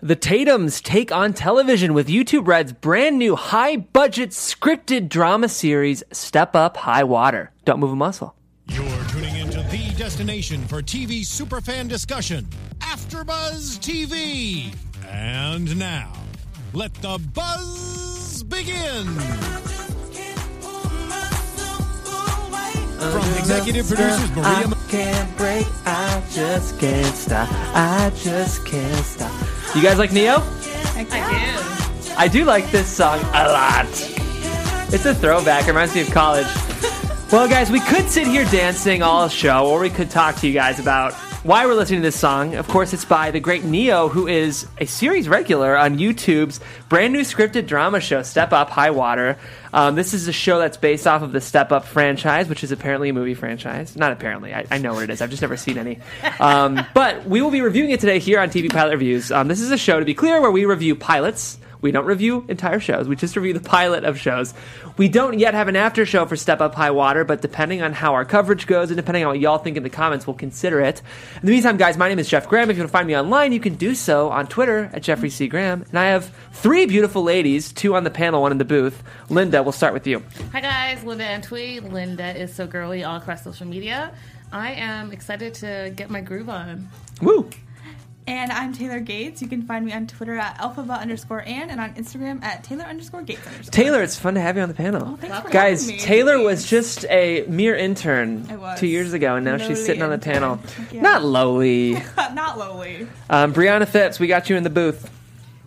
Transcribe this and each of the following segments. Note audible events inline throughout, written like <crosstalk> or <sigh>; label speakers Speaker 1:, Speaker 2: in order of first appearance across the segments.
Speaker 1: The Tatums take on television with YouTube Red's brand new high budget scripted drama series, Step Up High Water. Don't move a muscle.
Speaker 2: You're tuning into the destination for TV superfan discussion, AfterBuzz TV. And now, let the buzz begin. From executive producers Maria.
Speaker 1: Uh, I can't break, I just can't stop, I just can't stop. You guys like Ne-Yo?
Speaker 3: I do.
Speaker 1: I do like this song a lot. It's a throwback. It reminds me of college. <laughs> Well, guys, we could sit here dancing all show, or we could talk to you guys about why we're listening to this song. Of course, it's by the great Ne-Yo, who is a series regular on YouTube's brand new scripted drama show, Step Up High Water. Um, this is a show that's based off of the Step Up franchise, which is apparently a movie franchise. Not apparently, I, I know what it is. I've just never seen any. Um, <laughs> but we will be reviewing it today here on TV Pilot Reviews. Um, this is a show, to be clear, where we review pilots. We don't review entire shows. We just review the pilot of shows. We don't yet have an after show for Step Up High Water, but depending on how our coverage goes and depending on what y'all think in the comments, we'll consider it. In the meantime, guys, my name is Jeff Graham. If you want to find me online, you can do so on Twitter at Jeffrey C. Graham. And I have three beautiful ladies, two on the panel, one in the booth. Linda, we'll start with you.
Speaker 3: Hi guys, Linda Antwi. Linda is so girly all across social media. I am excited to get my groove on.
Speaker 1: Woo!
Speaker 4: And I'm Taylor Gates. You can find me on Twitter at alphabet underscore and and on Instagram at Taylor underscore Gates underscore.
Speaker 1: Taylor, it's fun to have you on the panel.
Speaker 4: thanks for
Speaker 1: Guys,
Speaker 4: me.
Speaker 1: Taylor was just a mere intern two years ago, and now she's
Speaker 4: Lowly
Speaker 1: sitting on the
Speaker 4: intern.
Speaker 1: panel.
Speaker 4: Yeah.
Speaker 1: Not lowly. <laughs>
Speaker 4: Not lowly.
Speaker 1: Um, Brianna Phipps, we got you in the booth.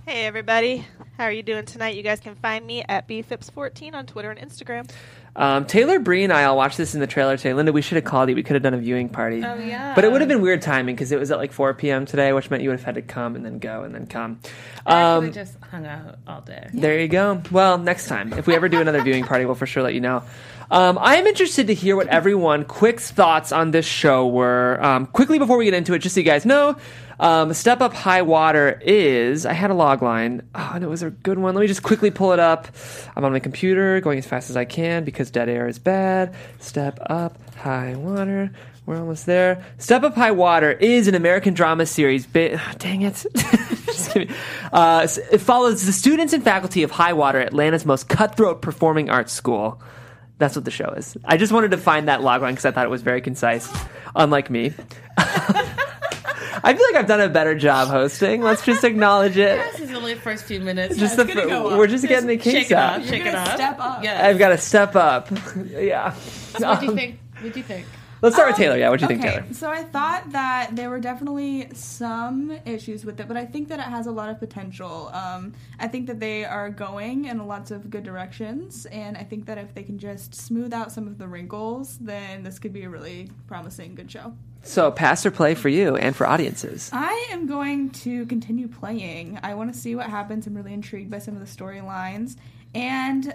Speaker 5: Hey everybody, how are you doing tonight? You guys can find me at bphipps14 on Twitter and Instagram.
Speaker 1: Um, Taylor, Bree, and I all watched this in the trailer today. Linda, we should have called you. We could have done a viewing party.
Speaker 3: Oh yeah.
Speaker 1: But it would have been weird timing because it was at like 4 p.m. today, which meant you would have had to come and then go and then come.
Speaker 3: I
Speaker 1: Um,
Speaker 3: could've just hung out all day.
Speaker 1: There you go. Well, next time, if we ever do another viewing party, we'll for sure let you know. Um, I am interested to hear what everyone quick's thoughts on this show were. Um, quickly before we get into it, just so you guys know, um, Step Up High Water is. I had a log line, oh, and it was a good one. Let me just quickly pull it up. I'm on my computer, going as fast as I can because dead air is bad. Step Up High Water. We're almost there. Step Up High Water is an American drama series. Ba- <sighs> dang it. <laughs> Uh, it follows the students and faculty of High Water, Atlanta's most cutthroat performing arts school. That's what the show is. I just wanted to find that logline because I thought it was very concise, unlike me. <laughs> I feel like I've done a better job hosting. Let's just acknowledge it.
Speaker 3: This is only the first few minutes.
Speaker 1: Just
Speaker 4: it's
Speaker 1: the,
Speaker 4: gonna go
Speaker 1: we're just getting the
Speaker 3: shake it
Speaker 1: up.
Speaker 3: up. Shake it up.
Speaker 4: step up.
Speaker 3: Yeah.
Speaker 1: I've got to step up. <laughs> yeah.
Speaker 3: So what do you um, think? What do you think?
Speaker 1: Let's start with
Speaker 4: Um,
Speaker 1: Taylor. Yeah, what do you think,
Speaker 4: okay,
Speaker 1: Taylor?
Speaker 4: So I thought that there were definitely some issues with it, but I think that it has a lot of potential. Um, I think that they are going in lots of good directions, and I think that if they can just smooth out some of the wrinkles, then this could be a really promising, good show.
Speaker 1: So, pass or play for you and for audiences.
Speaker 4: I am going to continue playing. I want to see what happens. I'm really intrigued by some of the storylines. And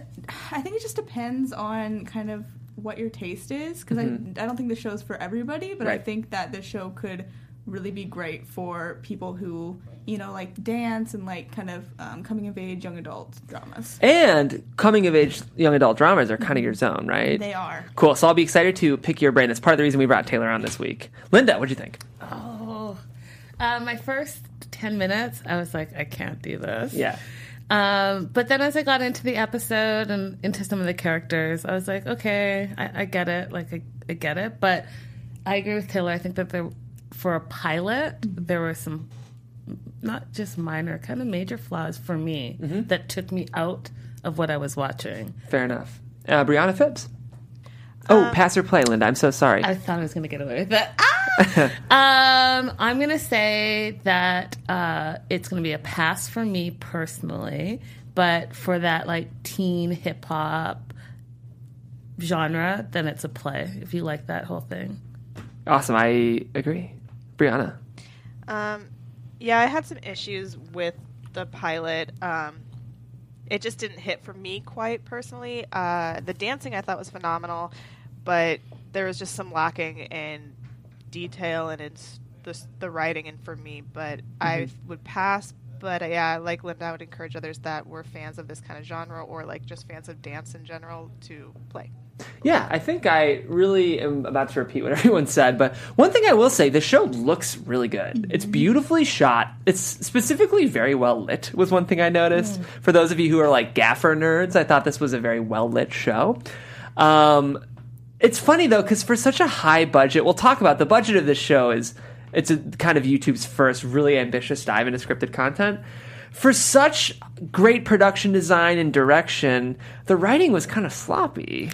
Speaker 4: I think it just depends on kind of what your taste is because I, I don't think the show's for everybody, but I think that this show could really be great for people who, you know, like dance and like kind of um, coming of age young adult dramas.
Speaker 1: And coming of age young adult dramas are kind of your zone, right?
Speaker 4: They are.
Speaker 1: Cool. So I'll be excited to pick your brain. That's part of the reason we brought Taylor on this week. Linda, what'd you think?
Speaker 3: Oh, uh, my first ten minutes, I was like, I can't do this.
Speaker 1: Yeah.
Speaker 3: Um, but then as I got into the episode and into some of the characters, I was like, okay, I, I get it. Like, I, I get it. But I agree with Taylor. I think that there, for a pilot, there were some not just minor, kind of major flaws for me that took me out of what I was watching.
Speaker 1: Fair enough. Uh, Brianna Phipps. Oh, pass or play, Linda. I'm so sorry.
Speaker 3: I thought I was going to get away with it. Ah! <laughs> um, I'm going to say that uh, it's going to be a pass for me personally, but for that like teen hip hop genre, then it's a play. If you like that whole thing,
Speaker 1: awesome. I agree. Brianna.
Speaker 5: Um, Yeah, I had some issues with the pilot. Um, it just didn't hit for me quite personally. Uh, the dancing I thought was phenomenal, but there was just some lacking in detail and in the, the writing and for me. But I would pass. But uh, yeah, like Linda, I would encourage others that were fans of this kind of genre or like just fans of dance in general to play.
Speaker 1: Yeah, I think I really am about to repeat what <laughs> everyone said, but one thing I will say, the show looks really good. It's beautifully shot. It's specifically very well lit, was one thing I noticed. For those of you who are like gaffer nerds, I thought this was a very well lit show. Um, it's funny though, because for such a high budget, we'll talk about the budget of this show is it's a kind of YouTube's first really ambitious dive into scripted content. For such great production design and direction, the writing was kind of sloppy.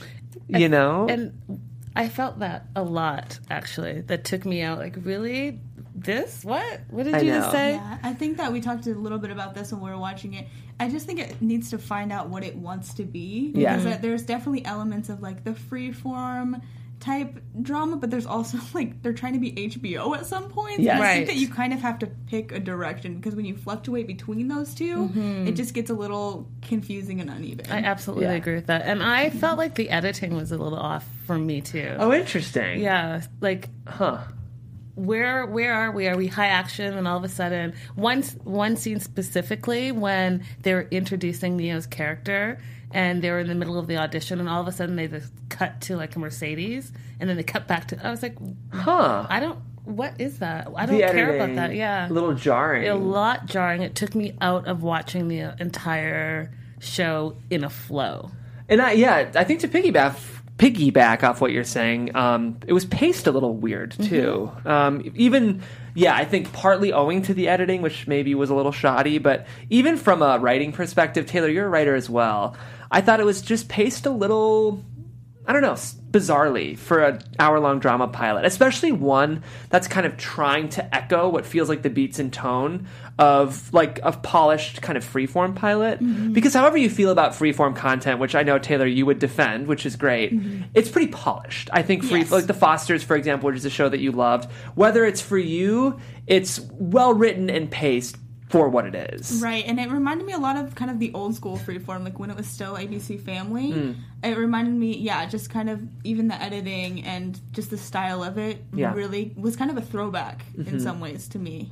Speaker 1: You know?
Speaker 3: And I felt that a lot, actually. That took me out. Like, really? This? What? What did
Speaker 1: I
Speaker 3: you
Speaker 1: know.
Speaker 3: just say?
Speaker 4: Yeah, I think that we talked a little bit about this when we were watching it. I just think it needs to find out what it wants to be.
Speaker 1: Yeah.
Speaker 4: Because uh, there's definitely elements of like the free form type drama, but there's also <laughs> like they're trying to be HBO at some point.
Speaker 1: Yes.
Speaker 4: I think that you kind of have to pick a direction because when you fluctuate between those 2 mm-hmm. it just gets a little confusing and uneven.
Speaker 3: I absolutely
Speaker 1: Yeah.
Speaker 3: agree with that. And I felt like the editing was a little off for me, too.
Speaker 1: oh, interesting.
Speaker 3: Yeah, like
Speaker 1: Huh.
Speaker 3: Where where are we? Are we high action? And all of a sudden, one one scene specifically when they're introducing Ne-Yo's character, and they were in the middle of the audition, and all of a sudden they just cut to like a Mercedes, and then they cut back to. I was like,
Speaker 1: Huh.
Speaker 3: I don't. What is that? I don't
Speaker 1: The
Speaker 3: care about that. Yeah,
Speaker 1: A little jarring.
Speaker 3: a lot jarring. It took me out of watching the entire show in a flow.
Speaker 1: And I, yeah, I think to piggyback piggyback off what you're saying, um, it was paced a little weird too. Um, even yeah, I think partly owing to the editing, which maybe was a little shoddy, but even from a writing perspective, Taylor, you're a writer as well. I thought it was just paced a little I don't know, bizarrely for an hour long drama pilot, especially one that's kind of trying to echo what feels like the beats and tone of like a polished kind of freeform pilot. Mm-hmm. Because however you feel about freeform content, which I know Taylor you would defend, which is great, mm-hmm. it's pretty polished. I think free
Speaker 4: Yes.
Speaker 1: like The Fosters, for example, which is a show that you loved, whether it's for you, it's well written and paced for what it is.
Speaker 4: Right, and it reminded me a lot of kind of the old school freeform, like when it was still ABC Family.
Speaker 1: Hmm.
Speaker 4: It reminded me, yeah, just kind of even the editing and just the style of it
Speaker 1: Yeah. Mm-hmm.
Speaker 4: really was kind of a throwback in some ways to me.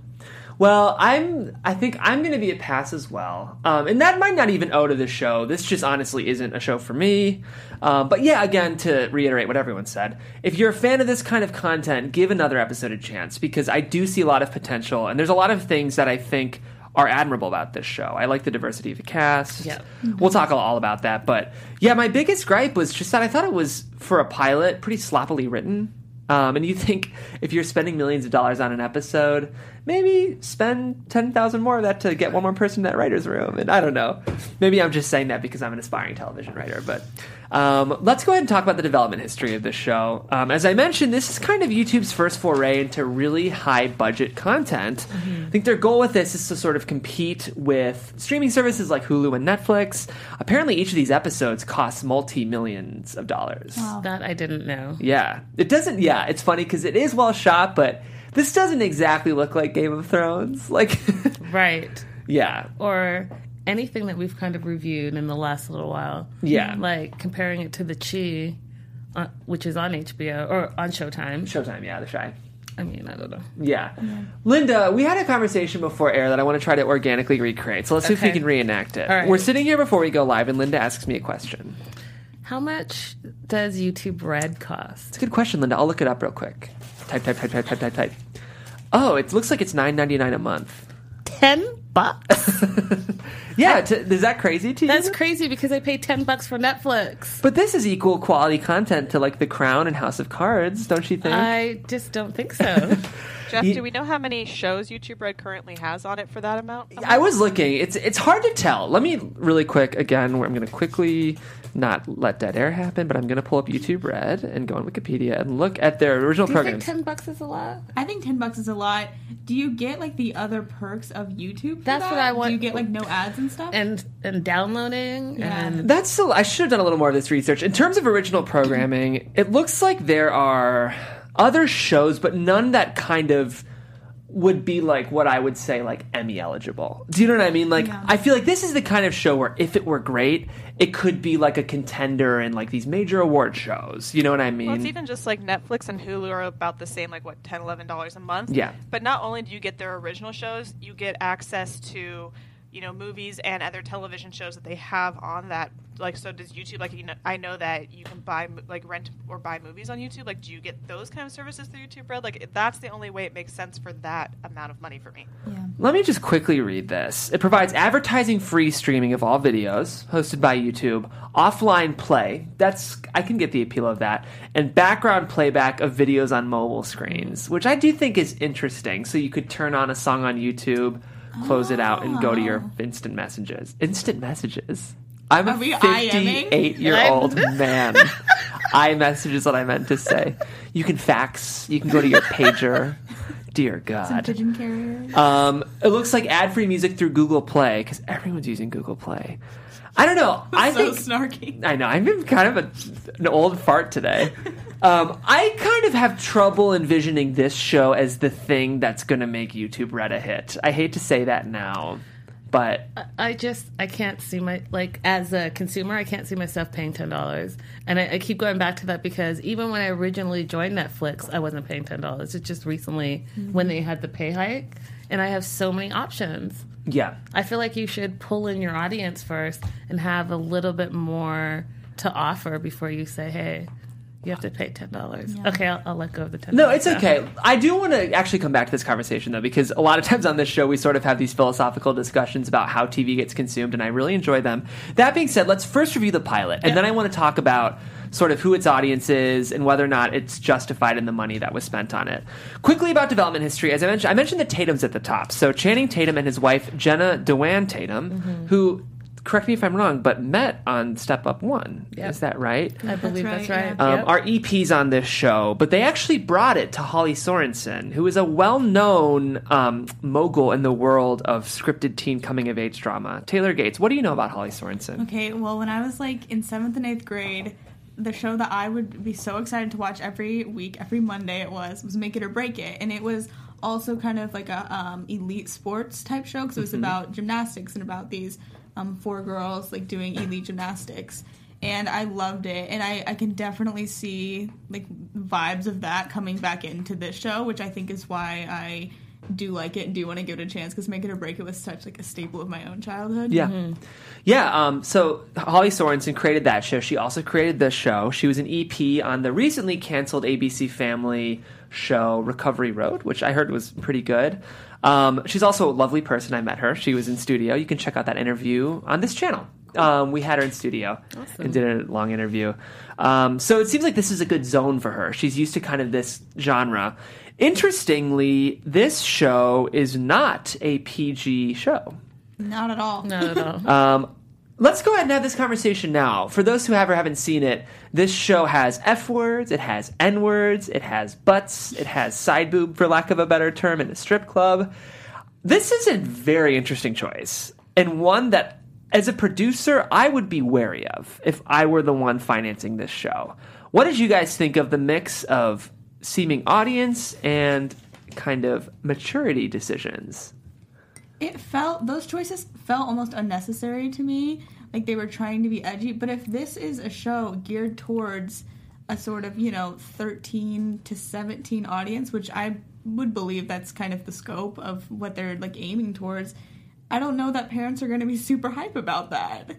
Speaker 1: Well, I'm. I think I'm going to be a pass as well, um, and that might not even owe to the show. This just honestly isn't a show for me. Um, but yeah, again, to reiterate what everyone said, if you're a fan of this kind of content, give another episode a chance because I do see a lot of potential, and there's a lot of things that I think are admirable about this show. I like the diversity of the cast.
Speaker 3: Yep.
Speaker 1: We'll talk all about that, but yeah, my biggest gripe was just that I thought it was for a pilot pretty sloppily written. Um, and you think if you're spending millions of dollars on an episode, maybe spend ten thousand more of that to get one more person in that writer's room. And I don't know. Maybe I'm just saying that because I'm an aspiring television writer. But um, let's go ahead and talk about the development history of this show. Um, as I mentioned, this is kind of YouTube's first foray into really high budget content. I think their goal with this is to sort of compete with streaming services like Hulu and Netflix. Apparently, each of these episodes costs multi millions of dollars.
Speaker 3: That I didn't know.
Speaker 1: Yeah, it doesn't. Yeah, it's funny because it is well shot, but this doesn't exactly look like Game of Thrones. Like, <laughs>
Speaker 3: Right.
Speaker 1: yeah,
Speaker 3: or anything that we've kind of reviewed in the last little while.
Speaker 1: Yeah.
Speaker 3: Like comparing it to The Chi, uh, which is on HBO or on Showtime.
Speaker 1: Showtime. Yeah, the Chi.
Speaker 3: I mean, I don't know.
Speaker 1: Yeah. Linda, we had a conversation before air that I want to try to organically recreate. So let's see if we can reenact it.
Speaker 3: Right.
Speaker 1: We're sitting here before we go live, and Linda asks me a question.
Speaker 3: How much does YouTube Red cost?
Speaker 1: It's a good question, Linda. I'll look it up real quick. Type, type, type, type, type, type, type. Oh, it looks like it's nine ninety nine a month.
Speaker 3: Ten bucks? <laughs>
Speaker 1: Yeah, t- is that crazy to you?
Speaker 3: That's crazy because I pay ten bucks for Netflix.
Speaker 1: But this is equal quality content to like The Crown and House of Cards, don't you think?
Speaker 3: I just don't think so. <laughs>
Speaker 5: Jeff,
Speaker 1: Ye-
Speaker 5: do we know how many shows YouTube Red currently has on it for that amount?
Speaker 1: I was looking. It's it's hard to tell. Let me really quick again. Where I'm going to quickly not let dead air happen, but I'm going to pull up YouTube Red and go on Wikipedia and look at their original
Speaker 3: Do you think
Speaker 1: programs.
Speaker 3: ten bucks is a lot?
Speaker 4: I think ten bucks is a lot. Do you get like the other perks of YouTube? for
Speaker 3: That's
Speaker 4: that?
Speaker 3: what I want-
Speaker 4: Do you get like no ads and stuff?
Speaker 3: And and downloading
Speaker 4: Yeah.
Speaker 3: and
Speaker 1: That's still. I should have done a little more of this research in terms of original programming. it looks like there are other shows, but none that kind of would be like what I would say like Emmy eligible. Do you know what I mean? Like
Speaker 4: Yeah.
Speaker 1: I feel like this is the kind of show where if it were great, it could be like a contender in like these major award shows. You know what I mean?
Speaker 5: Well, it's even just like Netflix and Hulu are about the same, like what, 10 11 dollars a month.
Speaker 1: Yeah.
Speaker 5: But not only do you get their original shows, you get access to, you know, movies and other television shows that they have on that. Like, so does YouTube? Like, you know, I know that you can buy, like, rent or buy movies on YouTube. Like, do you get those kind of services through YouTube Red? Like, that's the only way it makes sense for that amount of money for me.
Speaker 4: Yeah.
Speaker 1: Let me just quickly read this. It provides advertising free streaming of all videos hosted by YouTube, offline play. That's I can get the appeal of that, and background playback of videos on mobile screens, which I do think is interesting. So you could turn on a song on YouTube, close it out, and go to your instant messages. Instant messages. I'm a
Speaker 4: Are we IMing?
Speaker 1: 58 year old <laughs> man. iMessage is what I meant to say. You can fax. You can go to your pager. Dear
Speaker 4: Some
Speaker 1: God.
Speaker 4: pigeon carriers.
Speaker 1: Um, it looks like ad-free music through Google Play because everyone's using Google Play. I don't know. <laughs> I
Speaker 4: so
Speaker 1: think
Speaker 4: snarky.
Speaker 1: I know. I'm in kind of a, an old fart today. Um, I kind of have trouble envisioning this show as the thing that's going to make YouTube Red a hit. I hate to say that now, but
Speaker 3: I just I can't see my like as a consumer I can't see myself paying ten dollars, and I, I keep going back to that because even when I originally joined Netflix, I wasn't paying ten dollars. It's just recently when they had the pay hike, and I have so many options.
Speaker 1: Yeah,
Speaker 3: I feel like you should pull in your audience first and have a little bit more to offer before you say, "Hey, you have to pay ten dollars." Okay, I'll, I'll let go of the ten.
Speaker 1: No, it's okay. I do want to actually come back to this conversation though, because a lot of times on this show we sort of have these philosophical discussions about how TV gets consumed, and I really enjoy them. That being said, let's first review the pilot, and then I want to talk about sort of who its audience is and whether or not it's justified in the money that was spent on it. Quickly about development history, as I mentioned, I mentioned the Tatum's at the top. So Channing Tatum and his wife Jenna Dewan Tatum, who. Correct me if I'm wrong, but met on Step Up One.
Speaker 3: Yep.
Speaker 1: Is that right?
Speaker 3: I believe
Speaker 4: right,
Speaker 3: that's right.
Speaker 4: yeah.
Speaker 1: um,
Speaker 3: Yep.
Speaker 1: are EPs on this show, but they actually brought it to Holly Sorensen, who is a well-known um, mogul in the world of scripted teen coming-of-age drama. Taylor Gates, what do you know about Holly Sorensen?
Speaker 4: Okay, well, when I was like in seventh and eighth grade, the show that I would be so excited to watch every week, every Monday it was, was Make It or Break It. And it was also kind of like a um, elite sports type show because it was about gymnastics and about these um, four girls like doing elite gymnastics. And I loved it, and I, I can definitely see like vibes of that coming back into this show, which I think is why I do like it and do you want to give it a chance because Make It or Break It was such like a staple of my own childhood.
Speaker 1: Yeah. Yeah, um, so Holly Sorensen created that show. She also created this show. She was an EP on the recently canceled ABC Family show Recovery Road, which I heard was pretty good. Um, she's also a lovely person. I met her. She was in studio. You can check out that interview on this channel. Um, we had her in studio and did a long interview. Um, so it seems like this is a good zone for her. She's used to kind of this genre. Interestingly, this show is not a PG show.
Speaker 4: Not at all.
Speaker 3: Not at all. <laughs>
Speaker 1: Um, let's go ahead and have this conversation now. For those who ever haven't seen it, this show has F words, it has N words, it has butts, it has side boob, for lack of a better term, in a strip club. This is a very interesting choice, and one that, as a producer, I would be wary of if I were the one financing this show. What did you guys think of the mix of seeming audience and kind of maturity decisions?
Speaker 4: it felt those choices felt almost unnecessary to me like they were trying to be edgy. But if this is a show geared towards a sort of you know 13 to 17 audience which i would believe that's kind of the scope of what they're like aiming towards i don't know that parents are going to be super hype about that.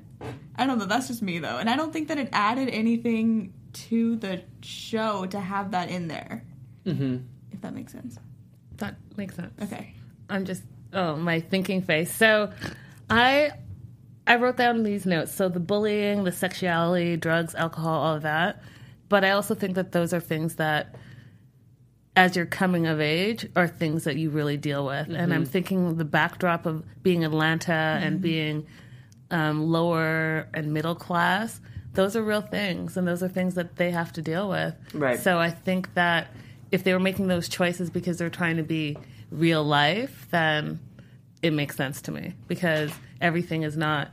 Speaker 4: I don't know that's just me though. And i don't think that it added anything to the show to have that in there mm-hmm. if that makes sense
Speaker 3: that makes sense.
Speaker 4: okay
Speaker 3: I'm just oh my thinking face. So I I wrote down these notes. So the bullying, the sexuality, drugs, alcohol, all of that. But I also think that those are things that as you're coming of age are things that you really deal with. And I'm thinking the backdrop of being Atlanta and being um, lower and middle class, those are real things, and those are things that they have to deal with.
Speaker 1: Right.
Speaker 3: So I think that if they were making those choices because they're trying to be real life, then it makes sense to me because everything is not,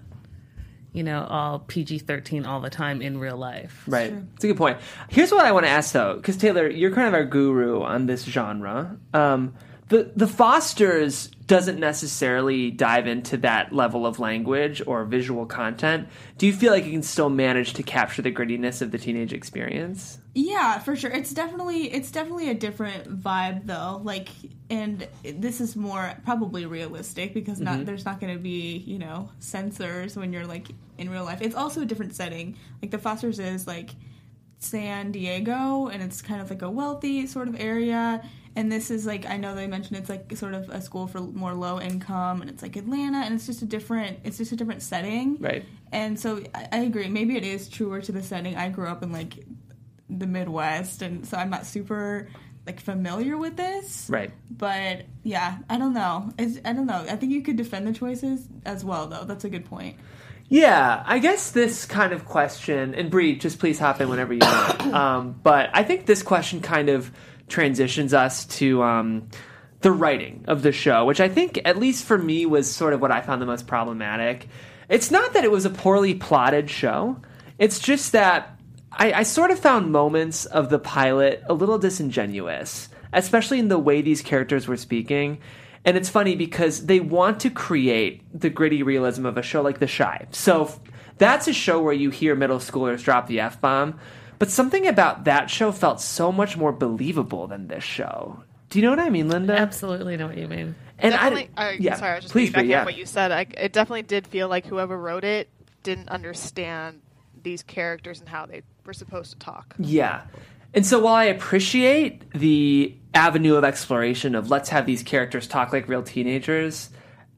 Speaker 3: you know, all PG 13 all the time in real life.
Speaker 1: Right. It's a good point. Here's what I want to ask though, because Taylor, you're kind of our guru on this genre. Um, the the Fosters doesn't necessarily dive into that level of language or visual content. Do you feel like you can still manage to capture the grittiness of the teenage experience?
Speaker 4: Yeah, for sure. It's definitely it's definitely a different vibe though. Like and this is more probably realistic because not mm-hmm. there's not going to be, you know, censors when you're like in real life. It's also a different setting. Like the Fosters is like San Diego and it's kind of like a wealthy sort of area and this is like I know they mentioned it's like sort of a school for more low income and it's like Atlanta and it's just a different it's just a different setting.
Speaker 1: Right.
Speaker 4: And so I, I agree. Maybe it is truer to the setting. I grew up in like the Midwest, and so I'm not super like familiar with this.
Speaker 1: Right.
Speaker 4: But yeah, I don't know. It's, I don't know. I think you could defend the choices as well, though. That's a good point.
Speaker 1: Yeah, I guess this kind of question, and Bree, just please hop in whenever you want. <coughs> um, but I think this question kind of transitions us to um, the writing of the show, which I think, at least for me, was sort of what I found the most problematic. It's not that it was a poorly plotted show, it's just that I, I sort of found moments of the pilot a little disingenuous, especially in the way these characters were speaking. And it's funny because they want to create the gritty realism of a show like The Chi. So that's a show where you hear middle schoolers drop the F bomb. But something about that show felt so much more believable than this show. Do you know what I mean, Linda?
Speaker 3: Absolutely know what you mean.
Speaker 1: And
Speaker 5: definitely,
Speaker 1: I,
Speaker 5: I,
Speaker 1: yeah,
Speaker 5: sorry, I was just
Speaker 1: please,
Speaker 5: piggybacking
Speaker 1: Bree, yeah.
Speaker 5: on what you said. I, it definitely did feel like whoever wrote it didn't understand these characters and how they were supposed to talk.
Speaker 1: Yeah. And so while I appreciate the avenue of exploration of let's have these characters talk like real teenagers,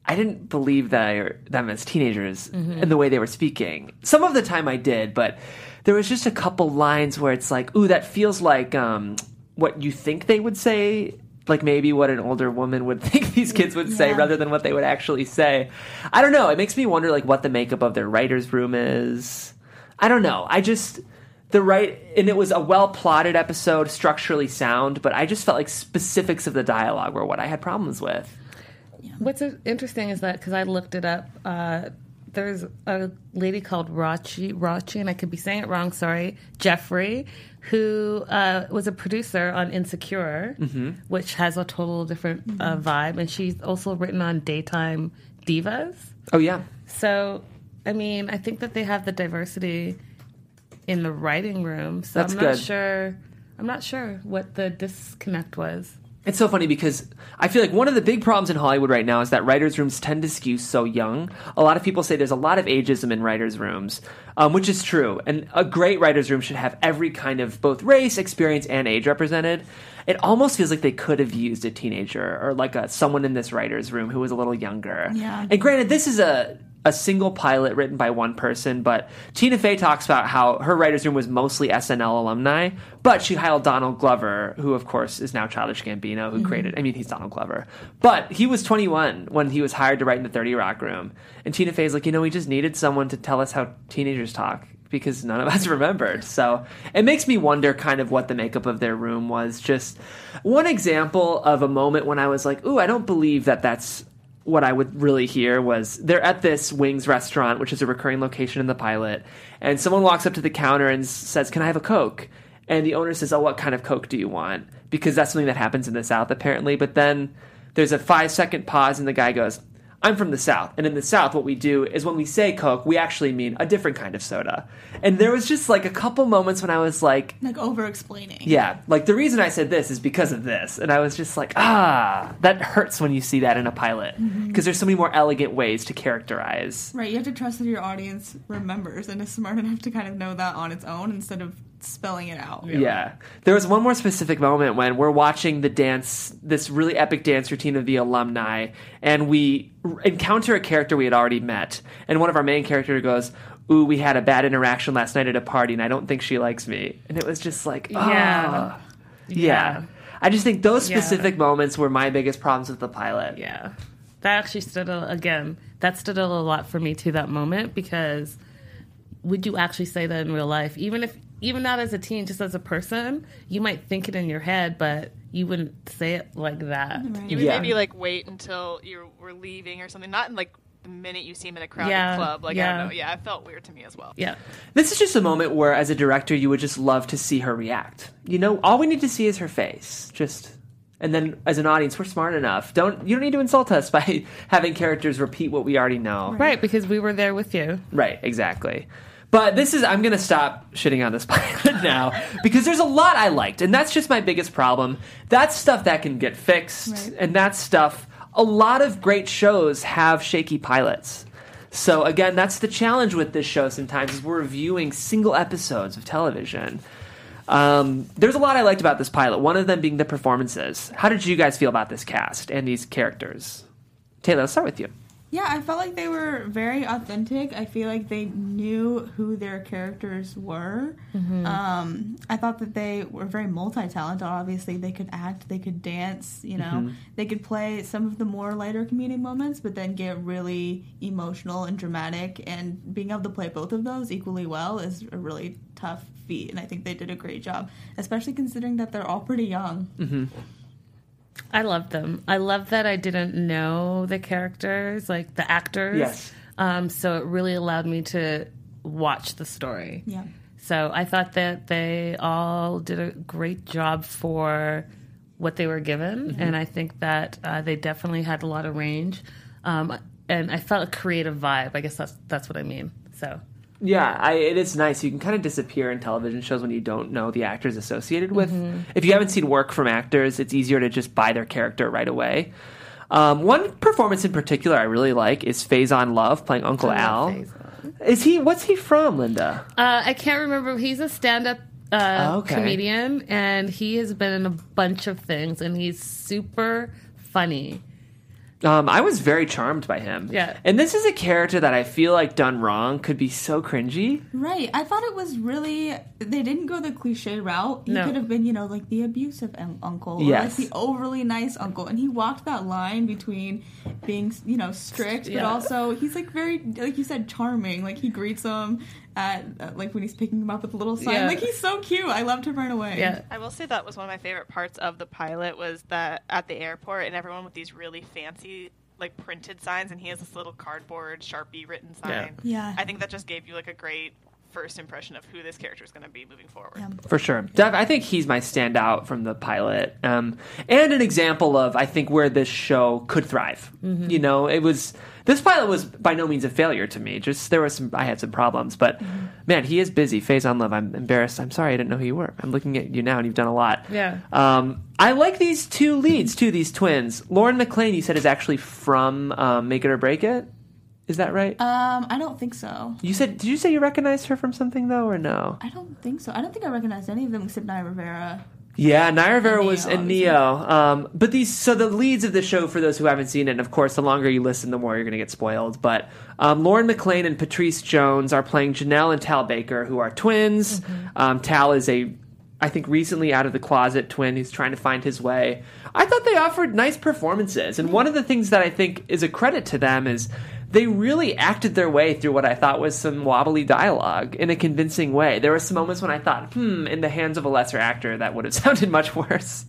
Speaker 1: I didn't believe that I, them as teenagers mm-hmm. in the way they were speaking. Some of the time I did, but there was just a couple lines where it's like, ooh, that feels like um, what you think they would say. Like maybe what an older woman would <laughs> think these kids would say
Speaker 4: Yeah.
Speaker 1: rather than what they would actually say. I don't know. It makes me wonder like what the makeup of their writer's room is. I don't know. I just the right and it was a well plotted episode, structurally sound, but I just felt like specifics of the dialogue were what I had problems with.
Speaker 3: What's interesting is that because I looked it up, uh, there's a lady called Rachi, Rachi, and I could be saying it wrong. Sorry, Jeffrey, who uh, was a producer on Insecure, which has a total different uh, vibe, and she's also written on Daytime Divas.
Speaker 1: Oh yeah.
Speaker 3: So, I mean, I think that they have the diversity in the writing room. So
Speaker 1: That's
Speaker 3: I'm not
Speaker 1: good.
Speaker 3: sure. I'm not sure what the disconnect was.
Speaker 1: It's so funny because I feel like one of the big problems in Hollywood right now is that writers' rooms tend to skew so young. A lot of people say there's a lot of ageism in writers' rooms, um, which is true. And a great writers' room should have every kind of both race, experience, and age represented. It almost feels like they could have used a teenager or like a someone in this writers' room who was a little younger.
Speaker 4: Yeah.
Speaker 1: And granted, this is a a single pilot written by one person, but Tina Fey talks about how her writer's room was mostly SNL alumni, but she hired Donald Glover, who of course is now Childish Gambino, who mm-hmm. created, I mean, he's Donald Glover. But he was 21 when he was hired to write in the 30 Rock room. And Tina Fey's like, you know, we just needed someone to tell us how teenagers talk because none of us <laughs> remembered. So it makes me wonder kind of what the makeup of their room was. Just one example of a moment when I was like, ooh, I don't believe that that's what I would really hear was they're at this Wings restaurant, which is a recurring location in the pilot, and someone walks up to the counter and says, "Can I have a Coke?" And the owner says, "Oh, what kind of Coke do you want?" Because that's something that happens in the South apparently. But then there's a five second pause, and the guy goes, I'm from the South, and in the South, what we do is when we say Coke, we actually mean a different kind of soda. And there was just like a couple moments when I was like,
Speaker 4: Like over explaining.
Speaker 1: yeah, like the reason I said this is because of this. And I was just like, ah, that hurts when you see that in a pilot. Because there's so many more elegant ways to characterize.
Speaker 4: Right, you have to trust that your audience remembers and is smart enough to kind of know that on its own instead of spelling it out.
Speaker 1: Yeah. There was one more specific moment when we're watching the dance, this really epic dance routine of the alumni, and we r- encounter a character we had already met. And one of our main characters goes, Ooh, we had a bad interaction last night at a party, and I don't think she likes me. And it was just like,
Speaker 3: Yeah.
Speaker 1: ah. yeah. I just think those
Speaker 3: Yeah.
Speaker 1: specific moments were my biggest problems with the pilot.
Speaker 3: Yeah. That actually stood out again. That stood out a lot for me to that moment because would you actually say that in real life? Even if even not as a teen, just as a person, you might think it in your head, but you wouldn't say it like that.
Speaker 4: Right.
Speaker 5: You would
Speaker 1: Yeah.
Speaker 5: maybe like wait until you were leaving or something. Not in like the minute you see him in a crowded
Speaker 3: Yeah,
Speaker 5: club. Like I
Speaker 3: yeah.
Speaker 5: don't know. Yeah, it felt weird to me as well.
Speaker 3: Yeah.
Speaker 1: This is just a moment where, as a director, you would just love to see her react. You know, all we need to see is her face. Just And then, as an audience, we're smart enough. Don't you don't need to insult us <laughs> by having characters repeat what we already know.
Speaker 3: Right, because we were there with you.
Speaker 1: Right, exactly. But this is I'm going to stop shitting on this <laughs> pilot now because there's a lot I liked and that's just my biggest problem. That's stuff that can get fixed
Speaker 4: Right.
Speaker 1: and that's stuff a lot of great shows have shaky pilots. So again, that's the challenge with this show sometimes is we're reviewing single episodes of television. Um, there's a lot I liked about this pilot. One of them being the performances. How did you guys feel about this cast and these characters? Taylor, let's start with you.
Speaker 4: Yeah, I felt like they were very authentic. I feel like they knew who their characters were. Mm-hmm. Um, I thought that they were very multi-talented. Obviously, they could act, they could dance. You know, mm-hmm. they could play some of the more lighter comedic moments, but then get really emotional and dramatic. And being able to play both of those equally well is a really tough feat. And I think they did a great job, especially considering that they're all pretty young. Mm-hmm.
Speaker 3: I love them. I love that I didn't know the characters, like the actors.
Speaker 1: Yes.
Speaker 3: Um, so it really allowed me to watch the story.
Speaker 4: Yeah.
Speaker 3: So I thought that they all did a great job for what they were given, and I think that uh, they definitely had a lot of range. Um, and I felt a creative vibe. I guess that's that's what I mean. So
Speaker 1: Yeah, I, it is nice. You can kind of disappear in television shows when you don't know the actors associated with. If you haven't seen work from actors, it's easier to just buy their character right away. Um, one performance in particular I really like is Faizon Love playing Uncle Al. Is he? What's he from, Linda?
Speaker 3: Uh, I can't remember. He's a stand-up uh,
Speaker 1: okay.
Speaker 3: comedian, and he has been in a bunch of things, and he's super funny.
Speaker 1: Um, I was very charmed by him.
Speaker 3: Yeah.
Speaker 1: and this is a character that I feel like done wrong could be so cringy.
Speaker 4: Right. I thought it was really. They didn't go the cliche route. He
Speaker 3: No.
Speaker 4: could have been, you know, like the abusive un- uncle or
Speaker 1: Yes.
Speaker 4: like the overly nice uncle. And he walked that line between being, you know, strict, but also he's like very, like you said, charming. Like he greets him at, uh, like when he's picking him up with a little sign.
Speaker 3: Yeah.
Speaker 4: Like he's so cute. I loved him right away.
Speaker 3: Yeah,
Speaker 5: I will say that was one of my favorite parts of the pilot was that at the airport and everyone with these really fancy like printed signs and he has this little cardboard sharpie written sign.
Speaker 4: Yeah.
Speaker 5: I think that just gave you like a great first impression of who this character is going to be moving forward.
Speaker 4: Yeah.
Speaker 1: For sure. Dev, I think he's my standout from the pilot. Um, and an example of, I think, where this show could thrive. You know, it was. This pilot was by no means a failure to me. Just there was some, I had some problems, but man, he is busy. Faizon Love. I'm embarrassed. I'm sorry, I didn't know who you were. I'm looking at you now, and you've done a lot.
Speaker 3: Yeah.
Speaker 1: Um, I like these two leads too. These twins. Lauren McLean, you said is actually from um, Make It or Break It. Is that right?
Speaker 4: Um, I don't think so.
Speaker 1: you said. Did you say you recognized her from something though, or no?
Speaker 4: I don't think so. I don't think I recognized any of them except Naya Rivera.
Speaker 1: Yeah, Naya Rivera was in. Ne-Yo. Um, but these, so the leads of the show, for those who haven't seen it, and of course, the longer you listen, the more you're going to get spoiled. But um, Lauren McLean and Petrice Jones are playing Janelle and Tal Baker, who are twins. Um, Tal is a, I think, recently out of the closet twin who's trying to find his way. I thought they offered nice performances, and one of the things that I think is a credit to them is they really acted their way through what I thought was some wobbly dialogue in a convincing way. There were some moments when I thought, hmm, in the hands of a lesser actor, that would have <laughs> sounded much worse.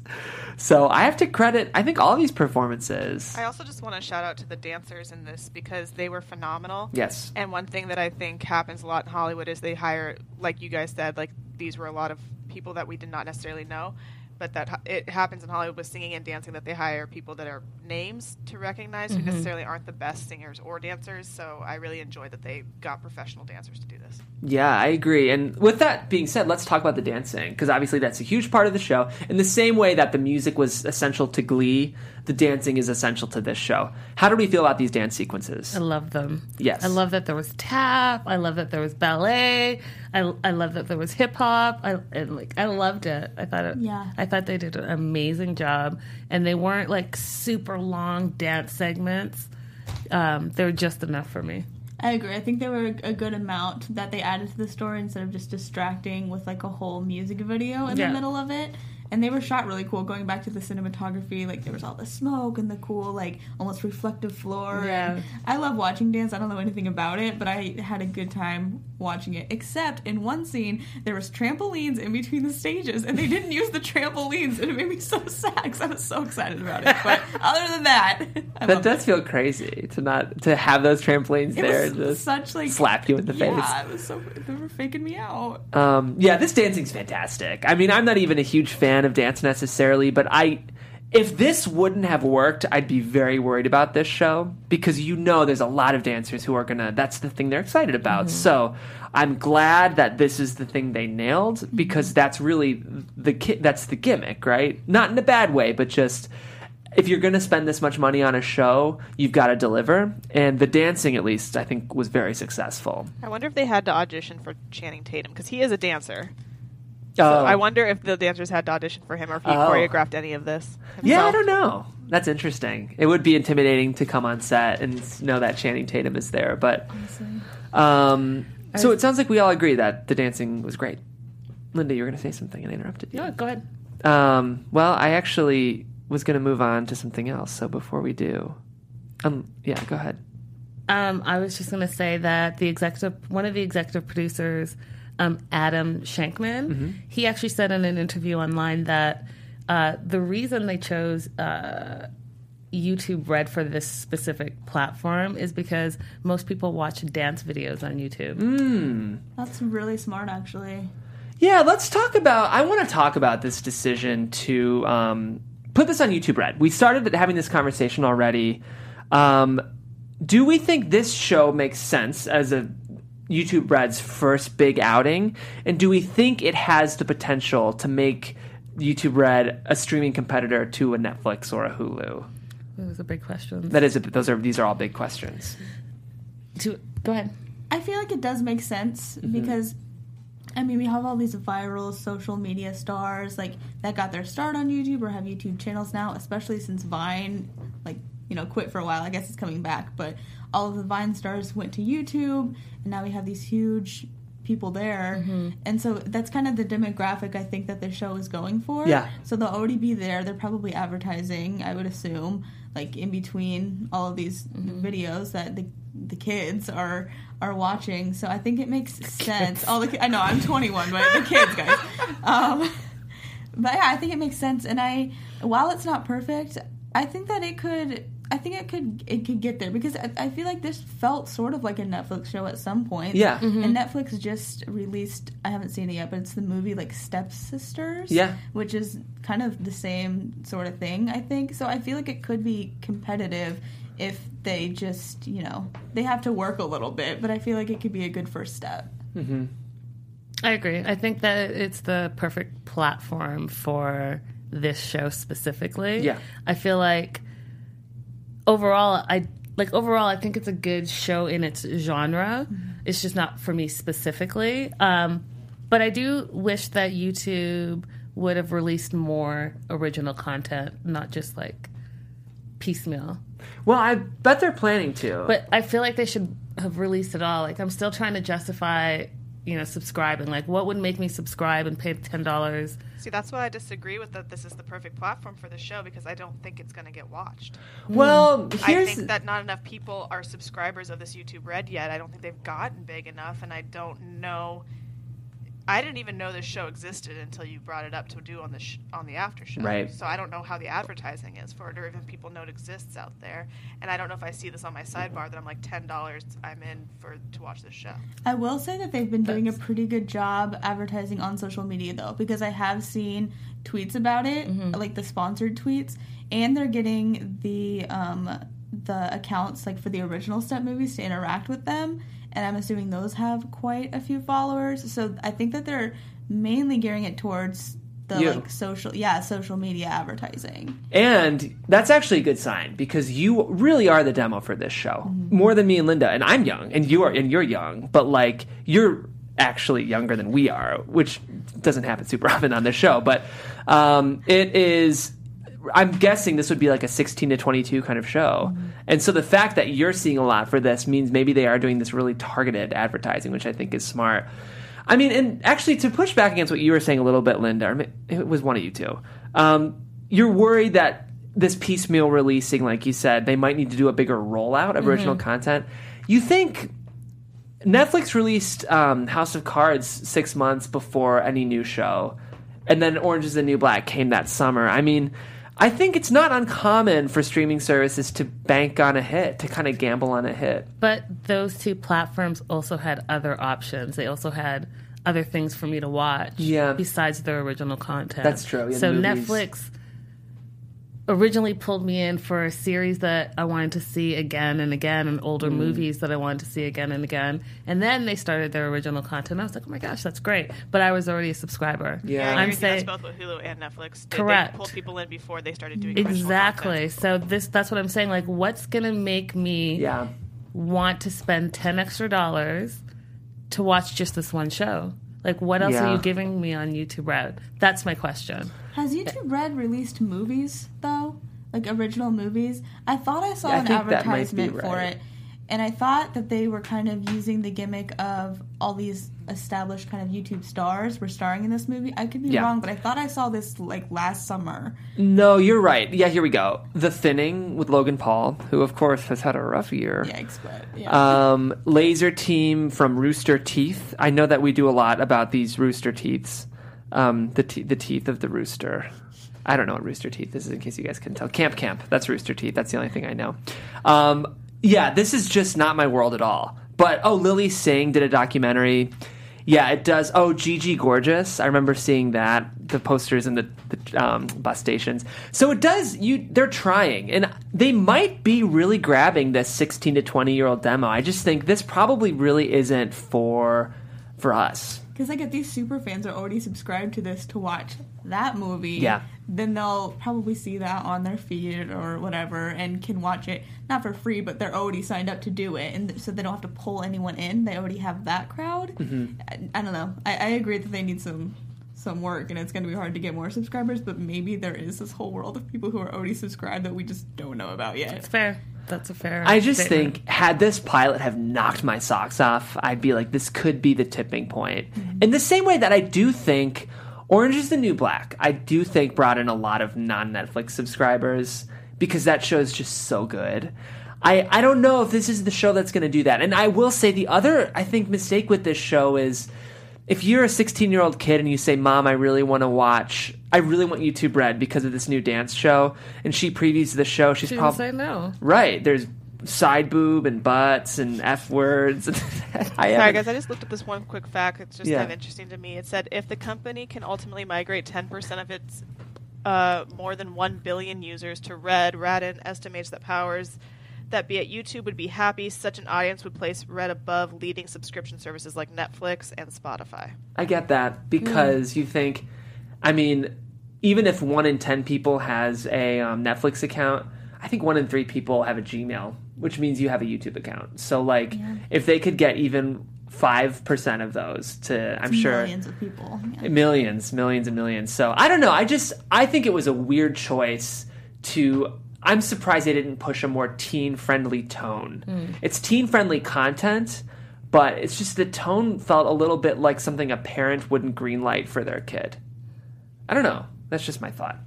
Speaker 1: So I have to credit, I think, all these performances.
Speaker 5: I also just want to shout out to the dancers in this because they were phenomenal.
Speaker 1: Yes.
Speaker 5: And one thing that I think happens a lot in Hollywood is they hire, like you guys said, like these were a lot of people that we did not necessarily know, but that it happens in Hollywood with singing and dancing that they hire people that are names to recognize who mm-hmm. necessarily aren't the best singers or dancers. So I really enjoy that they got professional dancers to do this.
Speaker 1: Yeah, I agree. And with that being said, let's talk about the dancing because obviously that's a huge part of the show. In the same way that the music was essential to Glee, the dancing is essential to this show. How do we feel about these dance sequences?
Speaker 3: I love them.
Speaker 1: Yes.
Speaker 3: I love that there was tap. I love that there was ballet. I, I love that there was hip hop. I and like I loved it. I thought it,
Speaker 4: Yeah.
Speaker 3: I thought they did an amazing job, and they weren't like super long dance segments. Um, they were just enough for me.
Speaker 4: I agree. I think they were a good amount that they added to the story instead of just distracting with like a whole music video in
Speaker 3: Yeah.
Speaker 4: the middle of it. And they were shot really cool. Going back to the cinematography, like there was all the smoke and the cool, like almost reflective floor.
Speaker 3: Yeah.
Speaker 4: I love watching dance. I don't know anything about it, but I had a good time watching it. Except in one scene, there was trampolines in between the stages, and they didn't use the trampolines, and it made me so sad because I was so excited about it. But <laughs> other than that, I
Speaker 1: That does
Speaker 4: it.
Speaker 1: feel crazy to not to have those trampolines
Speaker 4: It
Speaker 1: there just
Speaker 4: such like
Speaker 1: slap you in the face.
Speaker 4: Yeah, it was so they were faking me out.
Speaker 1: Um, yeah, this dancing's fantastic. I mean, I'm not even a huge fan of dance necessarily, but I, if this wouldn't have worked, I'd be very worried about this show because you know there's a lot of dancers who are gonna. That's the thing they're excited about. Mm-hmm. So I'm glad that this is the thing they nailed mm-hmm. because that's really the ki- that's the gimmick, right? Not in a bad way, but just if you're going to spend this much money on a show, you've got to deliver. And the dancing, at least, I think, was very successful.
Speaker 5: I wonder if they had to audition for Channing Tatum because he is a dancer.
Speaker 1: Oh.
Speaker 5: So I wonder if the dancers had to audition for him or if he
Speaker 1: Oh.
Speaker 5: choreographed any of this.
Speaker 1: Yeah, I don't know. That's interesting. It would be intimidating to come on set and know that Channing Tatum is there, but um, so it sounds like we all agree that the dancing was great. Linda, you were going to say something and I interrupted you.
Speaker 3: No, go ahead.
Speaker 1: Um, well, I actually was going to move on to something else. So before we do, um, yeah, go ahead.
Speaker 3: Um, I was just going to say that the executive, one of the executive producers, um, Adam Shankman, he actually said in an interview online that uh, the reason they chose uh, YouTube Red for this specific platform is because most people watch dance videos on YouTube.
Speaker 4: That's really smart, actually.
Speaker 1: Yeah, let's talk about. I want to talk about this decision to um, put this on YouTube Red. We started having this conversation already. Um, do we think this show makes sense as a YouTube Red's first big outing? And do we think it has the potential to make YouTube Red a streaming competitor to a Netflix or a Hulu?
Speaker 3: Those are big questions.
Speaker 1: That is, a, those are these are all big questions.
Speaker 3: To- go ahead.
Speaker 4: I feel like it does make sense
Speaker 1: Mm-hmm.
Speaker 4: because I mean we have all these viral social media stars like that got their start on YouTube or have YouTube channels now, especially since Vine like you know quit for a while. I guess it's coming back, but all of the Vine stars went to YouTube, and now we have these huge people there, and so that's kind of the demographic I think that the show is going for.
Speaker 1: Yeah.
Speaker 4: So they'll already be there. They're probably advertising, I would assume, like in between all of these videos that the the kids are are watching. So I think it makes sense. All the I know I'm 21, but the kids guys. <laughs> Um, but yeah, I think it makes sense. And I, while it's not perfect, I think that it could. I think it could it could get there because I, I feel like this felt sort of like a Netflix show at some point.
Speaker 1: Yeah. Mm-hmm.
Speaker 4: And Netflix just released. I haven't seen it yet, but it's the movie like Step Sisters.
Speaker 1: Yeah.
Speaker 4: Which is kind of the same sort of thing. I think so. I feel like it could be competitive if they just you know they have to work a little bit, but I feel like it could be a good first step. Mm-hmm.
Speaker 3: I agree. I think that it's the perfect platform for this show specifically.
Speaker 1: Yeah.
Speaker 3: I feel like overall I like overall I think it's a good show in its genre. It's just not for me specifically. Um but I do wish that YouTube would have released more original content, not just like piecemeal.
Speaker 1: Well, I bet they're planning to.
Speaker 3: But I feel like they should have released it all. Like I'm still trying to justify, you know, subscribing. Like what would make me subscribe and pay ten dollars?
Speaker 5: See, that's why I disagree with that. This is the perfect platform for the show because I don't think it's going to get watched. Hmm.
Speaker 1: well, here's
Speaker 5: I think that not enough people are subscribers of this YouTube Red yet. I don't think they've gotten big enough, and I don't know. I didn't even know this show existed until you brought it up to do on the sh- on the after show.
Speaker 1: Right.
Speaker 5: So I don't know how the advertising is for it, or even people know it exists out there. And I don't know if I see this on my sidebar that I'm like ten dollars. I'm in for to watch this show.
Speaker 4: I will say that they've been doing a pretty good job advertising on social media though, because I have seen tweets about it, like the sponsored tweets, and they're getting the um, the accounts like for the original step movies to interact with them, and I'm assuming those have quite a few followers. So I think that they're mainly gearing it towards the
Speaker 1: You.
Speaker 4: like social, yeah, social media advertising.
Speaker 1: And that's actually a good sign because you really are the demo for this show. More than me and Linda. And I'm young and you are and you're young, but like you're actually younger than we are, which doesn't happen super <laughs> often on this show. But um, it is I'm guessing this would be like a 16 to 22 kind of show. And so the fact that you're seeing a lot for this means maybe they are doing this really targeted advertising, which I think is smart. I mean, and actually to push back against what you were saying a little bit, Linda, or ma- it was one of you two. Um, you're worried that this piecemeal releasing, like you said, they might need to do a bigger rollout of original content. You think Netflix released um, House of Cards six months before any new show, and then Orange is the New Black came that summer. I mean, I think it's not uncommon for streaming services to bank on a hit, to kind of gamble on a hit.
Speaker 3: But those two platforms also had other options. They also had other things for me to watch.
Speaker 1: Yeah.
Speaker 3: Besides their original content.
Speaker 1: That's true. Yeah,
Speaker 3: so
Speaker 1: movies.
Speaker 3: Netflix originally pulled me in for a series that I wanted to see again and again, and older
Speaker 1: Mm.
Speaker 3: movies that I wanted to see again and again. And then they started their original content. I was like, oh my gosh, that's great. But I was already a subscriber.
Speaker 1: Yeah.
Speaker 5: Yeah,
Speaker 3: I'm
Speaker 5: saying
Speaker 3: saying
Speaker 5: both with Hulu and Netflix.
Speaker 3: Correct.
Speaker 5: They pulled people in before they started doing
Speaker 3: exactly. So this that's what I'm saying. Like, what's gonna make me
Speaker 1: Yeah.
Speaker 3: want to spend ten extra dollars to watch just this one show? Like, what else
Speaker 1: Yeah.
Speaker 3: are you giving me on YouTube Red? That's my question.
Speaker 4: Has YouTube Red released movies though? Like original movies? I thought I saw
Speaker 1: Yeah, I
Speaker 4: an
Speaker 1: think that might
Speaker 4: advertisement for it. And I thought that they were kind of using the gimmick of all these established kind of YouTube stars were starring in this movie. I could be
Speaker 1: Yeah.
Speaker 4: wrong, but I thought I saw this like last summer.
Speaker 1: No, you're right. Yeah, here we go. The Thinning with Logan Paul, who of course has had a rough year.
Speaker 4: Yikes, but yeah.
Speaker 1: Um, Laser Team from Rooster Teeth. I know that we do a lot about these Rooster Teeths. Um, the te- the teeth of the rooster. I don't know what Rooster Teeth this is, in case you guys can tell. Camp Camp. That's Rooster Teeth. That's the only thing I know. Um, yeah, this is just not my world at all. But oh, Lilly Singh did a documentary. Yeah, it does. Oh, Gigi Gorgeous. I remember seeing that the posters in the, the um, bus stations. So it does. You they're trying, and they might be really grabbing this sixteen to twenty year old demo. I just think this probably really isn't for for us.
Speaker 4: Because I get these super fans are already subscribed to this to watch that movie,
Speaker 1: Yeah.
Speaker 4: then they'll probably see that on their feed or whatever and can watch it not for free, but they're already signed up to do it, and th- so they don't have to pull anyone in. They already have that crowd.
Speaker 1: Mm-hmm.
Speaker 4: I, I don't know. I, I agree that they need some some work, and it's going to be hard to get more subscribers. But maybe there is this whole world of people who are already subscribed that we just don't know about yet.
Speaker 3: It's fair. That's a fair.
Speaker 1: I just
Speaker 3: statement.
Speaker 1: think had this pilot have knocked my socks off, I'd be like, this could be the tipping point. In the same way that I do think Orange is the New Black, I do think brought in a lot of non Netflix subscribers because that show is just so good. I, I don't know if this is the show that's going to do that. And I will say the other, I think, mistake with this show is if you're a 16 year old kid and you say, Mom, I really want to watch, I really want YouTube Red because of this new dance show, and she previews the show, she's probably.
Speaker 3: say no.
Speaker 1: Right. There's side boob and butts and F words. <laughs> I
Speaker 5: Sorry, guys. I just looked at this one quick fact. It's just
Speaker 1: Yeah.
Speaker 5: kind of interesting to me. It said if the company can ultimately migrate 10% of its uh, more than 1 billion users to Red, Radin estimates that powers that be at YouTube would be happy. Such an audience would place Red above leading subscription services like Netflix and Spotify.
Speaker 1: I get that because you think, I mean, even if one in 10 people has a um, Netflix account, I think one in three people have a Gmail, which means you have a YouTube account. So, like, if they could get even 5% of those to, I'm sure.
Speaker 4: millions of people. Yeah.
Speaker 1: millions millions and millions so i don't know i just i think it was a weird choice to i'm surprised they didn't push a more teen friendly tone hmm. it's teen friendly content but it's just the tone felt a little bit like something a parent wouldn't greenlight for their kid i don't know that's just my thought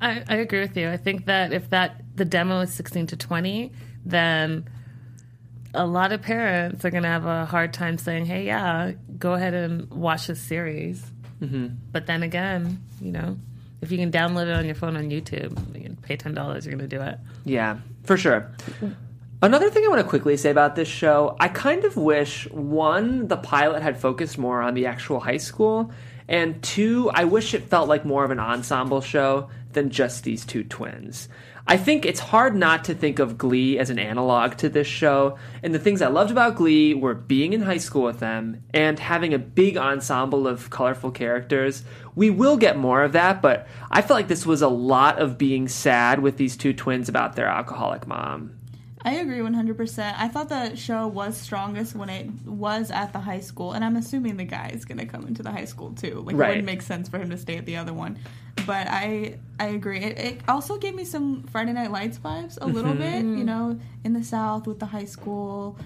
Speaker 3: I, I agree with you. I think that if that the demo is 16 to 20, then a lot of parents are going to have a hard time saying, "Hey, yeah, go ahead and watch this series." Mm-hmm. But then again, you know, if you can download it on your phone on YouTube, you can pay ten dollars, you're going to do it.
Speaker 1: Yeah, for sure. Another thing I want to quickly say about this show, I kind of wish one, the pilot had focused more on the actual high school, and two, I wish it felt like more of an ensemble show than just these two twins. I think it's hard not to think of Glee as an analog to this show, and the things I loved about Glee were being in high school with them and having a big ensemble of colorful characters. We will get more of that, but I felt like this was a lot of being sad with these two twins about their alcoholic mom.
Speaker 4: I agree 100%. I thought the show was strongest when it was at the high school, and I'm assuming the guy is going to come into the high school too. Like,
Speaker 1: Right.
Speaker 4: it wouldn't make sense for him to stay at the other one. But I I agree. It, it also gave me some Friday Night Lights vibes a little mm-hmm. bit, you mm. know, in the South with the high school,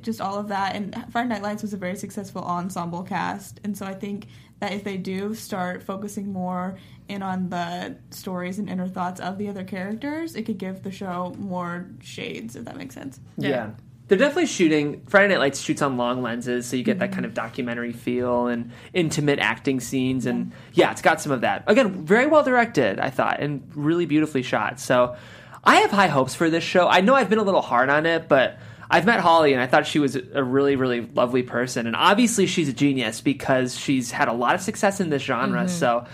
Speaker 4: just all of that. And Friday Night Lights was a very successful ensemble cast, and so I think that if they do start focusing more in on the stories and inner thoughts of the other characters, it could give the show more shades, if that makes sense.
Speaker 1: Yeah. They're definitely shooting. Friday Night Lights shoots on long lenses, so you get that mm-hmm. kind of documentary feel and intimate acting scenes. And yeah, it's got some of that. Again, very well directed, I thought, and really beautifully shot. So I have high hopes for this show. I know I've been a little hard on it, but I've met Holly and I thought she was a really, really lovely person. And obviously, she's a genius because she's had a lot of success in this genre. Mm-hmm. So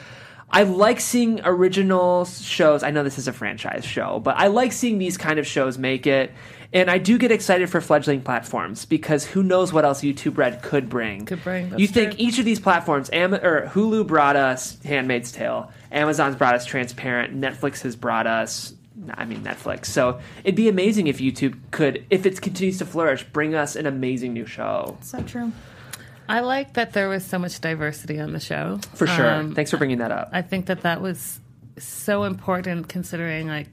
Speaker 1: I like seeing original shows. I know this is a franchise show, but I like seeing these kind of shows make it. And I do get excited for fledgling platforms because who knows what else YouTube Red could bring.
Speaker 3: Could bring,
Speaker 1: you think
Speaker 3: true.
Speaker 1: each of these platforms, Am- or Hulu brought us Handmaid's Tale, Amazon's brought us Transparent, Netflix has brought us. I mean Netflix. So it'd be amazing if YouTube could, if it continues to flourish, bring us an amazing new show.
Speaker 4: So true.
Speaker 3: I like that there was so much diversity on the show.
Speaker 1: For sure.
Speaker 3: Um,
Speaker 1: Thanks for bringing that up.
Speaker 3: I think that that was so important considering like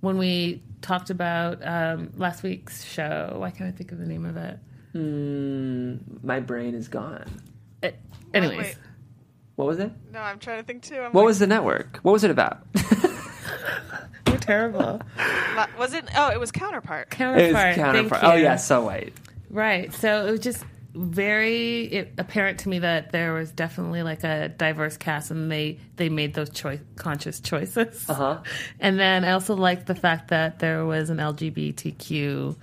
Speaker 3: when we talked about um, last week's show. Why can't I think of the name of it?
Speaker 1: My brain is gone.
Speaker 3: it anyways,
Speaker 5: wait.
Speaker 1: What was it?
Speaker 5: No, I'm trying to think too. I'm
Speaker 1: What
Speaker 5: like,
Speaker 1: was the network? What was it about? <laughs>
Speaker 3: you're terrible.
Speaker 5: was it? Oh, it was Counterpart.
Speaker 1: It was
Speaker 3: Counterpart.
Speaker 1: counterpart.
Speaker 3: Thank
Speaker 1: Oh
Speaker 3: you.
Speaker 1: yeah, so white.
Speaker 3: Right. So it was just very it, apparent to me that there was definitely like a diverse cast, and they they made those choice conscious choices.
Speaker 1: Uh-huh. <laughs>
Speaker 3: And then I also liked the fact that there was an LGBTQ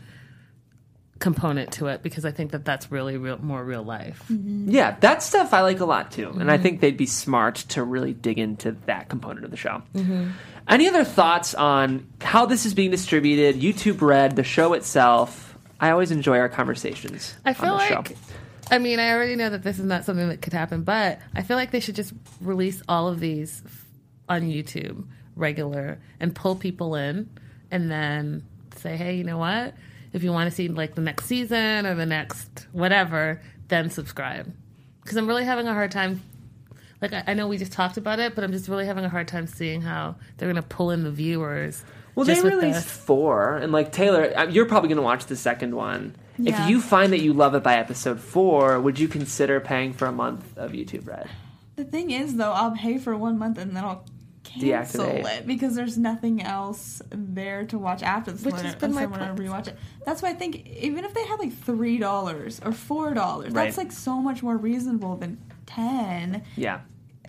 Speaker 3: component to it because I think that that's really real, more real life. Mm-hmm.
Speaker 1: Yeah, that stuff I like a lot too, and I mm-hmm. think they'd be smart to really dig into that component of the show. Mm-hmm. Any other thoughts on how this is being distributed? YouTube Red, the show itself. I always enjoy our conversations.
Speaker 3: I feel
Speaker 1: on the
Speaker 3: like,
Speaker 1: show.
Speaker 3: I mean, I already know that this is not something that could happen, but I feel like they should just release all of these on YouTube regular and pull people in and then say, hey, you know what? If you want to see like the next season or the next whatever, then subscribe. Because I'm really having a hard time. Like, I, I know we just talked about it, but I'm just really having a hard time seeing how they're going to pull in the viewers.
Speaker 1: Well, they
Speaker 3: just with
Speaker 1: released
Speaker 3: this.
Speaker 1: four, and like Taylor, uh, you're probably going to watch the second one.
Speaker 4: Yeah.
Speaker 1: If you find that you love it by episode four, would you consider paying for a month of YouTube Red?
Speaker 4: The thing is, though, I'll pay for one month and then I'll cancel
Speaker 1: Deactivate.
Speaker 4: it because there's nothing else there to watch after this.
Speaker 3: Which has been my point.
Speaker 4: rewatch it. That's why I think even if they had like three dollars or four dollars,
Speaker 1: Right.
Speaker 4: that's like so much more reasonable than ten.
Speaker 1: Yeah.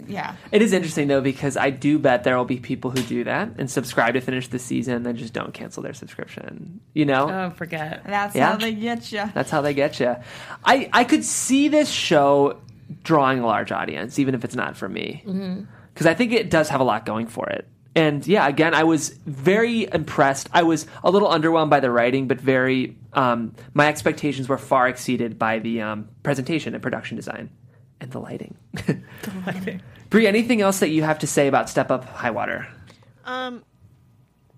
Speaker 4: Yeah.
Speaker 1: It is interesting though because I do bet there will be people who do that and subscribe to finish the season and then just don't cancel their subscription. You know,
Speaker 3: Oh, forget.
Speaker 4: That's
Speaker 1: Yeah.
Speaker 4: how they get you.
Speaker 1: that's how they get you. I I could see this show drawing a large audience, even if it's not for me, mm-hmm. Because I think it does have a lot going for it. And yeah, again, I was very impressed. I was a little underwhelmed by the writing, but very um, my expectations were far exceeded by the um, presentation and production design and the lighting. <laughs> the lighting. <laughs> Brie, anything else that you have to say about Step Up High Water?
Speaker 5: Um,